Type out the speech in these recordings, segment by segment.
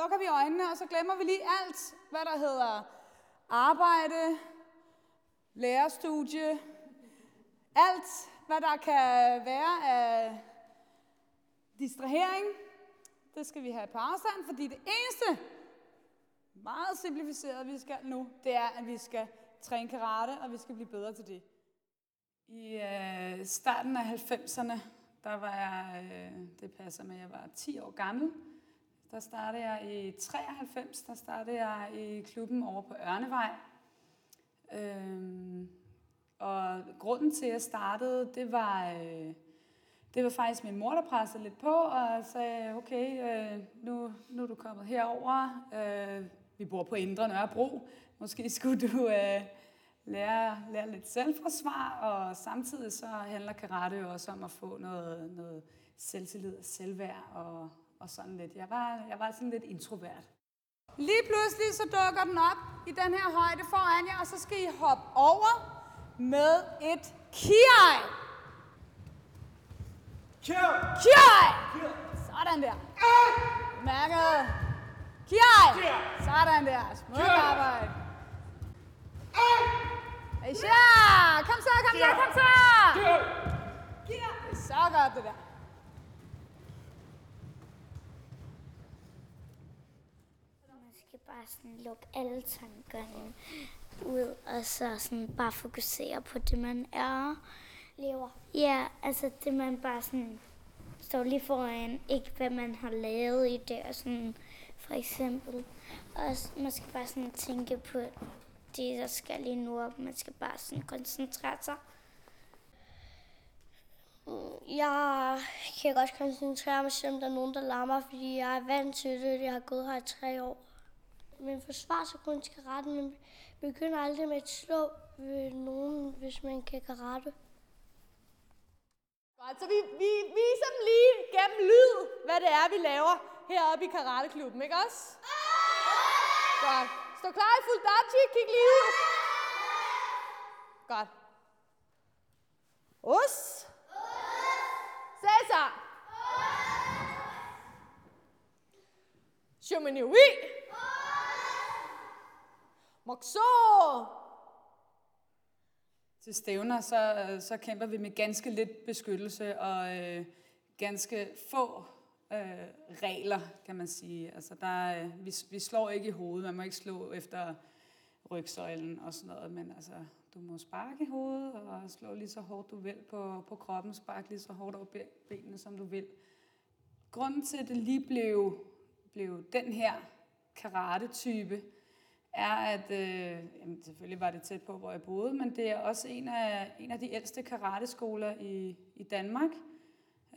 lukker vi øjnene, og så glemmer vi lige alt, hvad der hedder arbejde, lærerstudie, alt, hvad der kan være af distrahering, det skal vi have på afstand, fordi det eneste, meget simplificeret, vi skal nu, det er, at vi skal træne karate, og vi skal blive bedre til det. I øh, starten af 90'erne, der var jeg, øh, det passer med, at jeg var 10 år gammel, der startede jeg i 93, der startede jeg i klubben over på Ørnevej. Øhm, og grunden til, at jeg startede, det var, øh, det var faktisk min mor, der pressede lidt på og sagde, okay, øh, nu, nu er du kommet herover. Øh, vi bor på Indre Nørrebro. Måske skulle du øh, lære, lære lidt selvforsvar, og samtidig så handler karate jo også om at få noget, noget selvtillid og selvværd og, og sådan lidt. Jeg var, jeg var sådan lidt introvert. Lige pludselig så dukker den op i den her højde foran jer, og så skal I hoppe over med et kiai. Kiai! Sådan der. Mærket. Kiai! Sådan der. Smuk arbejde. Aisha! Kom så, kom så, kom så! Det er så godt, det der. Skal bare sådan lukke alle tankerne ud, og så sådan bare fokusere på det, man er. Lever. Ja, altså det man bare sådan står lige foran, ikke hvad man har lavet i det, og sådan for eksempel. Og man skal bare sådan tænke på det, der skal lige nu, og man skal bare sådan koncentrere sig. Jeg kan godt koncentrere mig, selvom der er nogen, der larmer, fordi jeg er vant til det. Jeg har gået her i tre år man forsvarer sig kun til karate. men begynder aldrig med at slå ved nogen, hvis man kan karate. Godt, så vi, vi viser dem lige gennem lyd, hvad det er, vi laver heroppe i karateklubben, ikke også? Godt. Stå klar i fuld dachi, kig lige ud. Godt. Os. Cæsar. Shumini Wi. Mokso. Til stævner, så, øh, så kæmper vi med ganske lidt beskyttelse og øh, ganske få øh, regler, kan man sige. Altså, der, øh, vi, vi slår ikke i hovedet, man må ikke slå efter rygsøjlen og sådan noget, men altså, du må sparke i hovedet og slå lige så hårdt du vil på, på kroppen, sparke lige så hårdt over benene, som du vil. Grunden til, at det lige blev, blev den her karate-type, er, at øh, jamen, selvfølgelig var det tæt på, hvor jeg boede, men det er også en af, en af de ældste karateskoler i, i Danmark.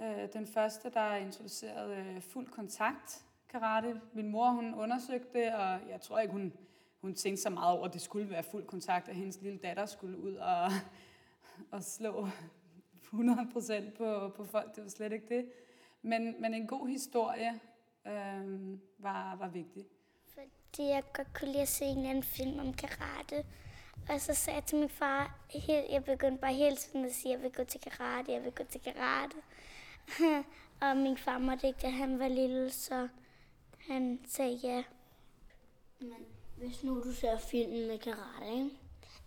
Øh, den første, der introducerede øh, fuld kontakt karate. Min mor, hun undersøgte det, og jeg tror ikke, hun, hun tænkte så meget over, at det skulle være fuld kontakt, at hendes lille datter skulle ud og, og slå 100% på, på folk. Det var slet ikke det. Men, men en god historie øh, var, var vigtig. Fordi jeg godt kunne lide at se en eller anden film om karate. Og så sagde jeg til min far, jeg begyndte bare hele tiden at sige, at jeg vil gå til karate, jeg vil gå til karate. og min far måtte ikke, da han var lille, så han sagde ja. Men hvis nu du ser filmen med karate, ikke?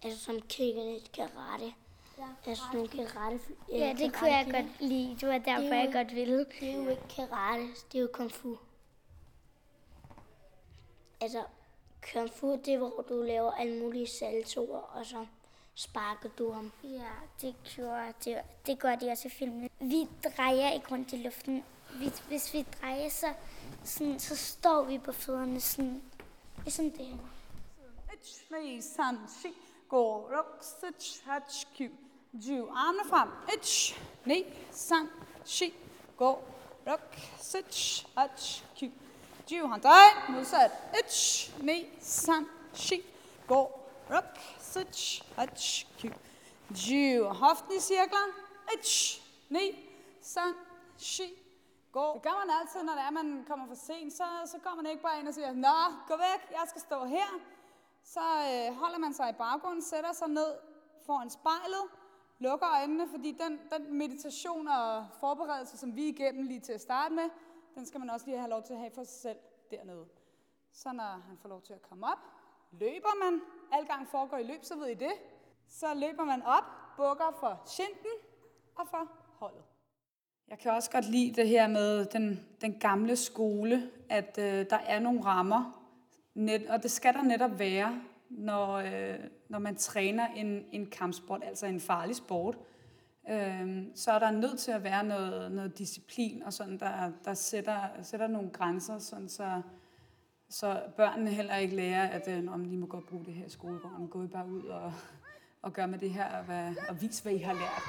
Altså som Kicking Karate. Ja, altså nogle karate. Ja, det kunne jeg godt lide. Det var derfor, Det er jeg jo- godt ville. Det er jo ikke karate, det er jo kung fu. Altså, kung fu, det er, hvor du laver alle mulige saltoer, og så sparker du ham. Ja, det gjorde det. Det gør de også i filmen. Vi drejer ikke rundt i luften. Hvis, hvis vi drejer, så, sådan, så står vi på fødderne sådan, sådan det her. 1, 2, 3, 4, gå, ruk, sit, hach, kyu, ju, armene frem, 1, 2, 3, 4, gå, ruk, modsat, 1, 2, 3, 4, gå, ruk, sit, hach, kyu, Jiu, hoften i cirkler, 1, 2, 3, 4, gå. Det gør man altid, når det er, man kommer for sent, så, så går man ikke bare ind og siger, Nå, gå væk, jeg skal stå her. Så øh, holder man sig i baggrunden, sætter sig ned foran spejlet, lukker øjnene, fordi den, den meditation og forberedelse, som vi er igennem lige til at starte med, den skal man også lige have lov til at have for sig selv dernede. Så når han får lov til at komme op, løber man. Al gang foregår i løb, så ved I det. Så løber man op, bukker for shinten og for holdet. Jeg kan også godt lide det her med den, den gamle skole, at øh, der er nogle rammer, net, og det skal der netop være, når, øh, når man træner en, en kampsport, altså en farlig sport. Øh, så er der nødt til at være noget, noget disciplin, og sådan, der, der sætter, sætter nogle grænser, sådan så, så børnene heller ikke lærer, at øh, om de må godt bruge det her i skolegården. Gå I bare ud og, og gør med det her, og, hvad, og vis, hvad I har lært.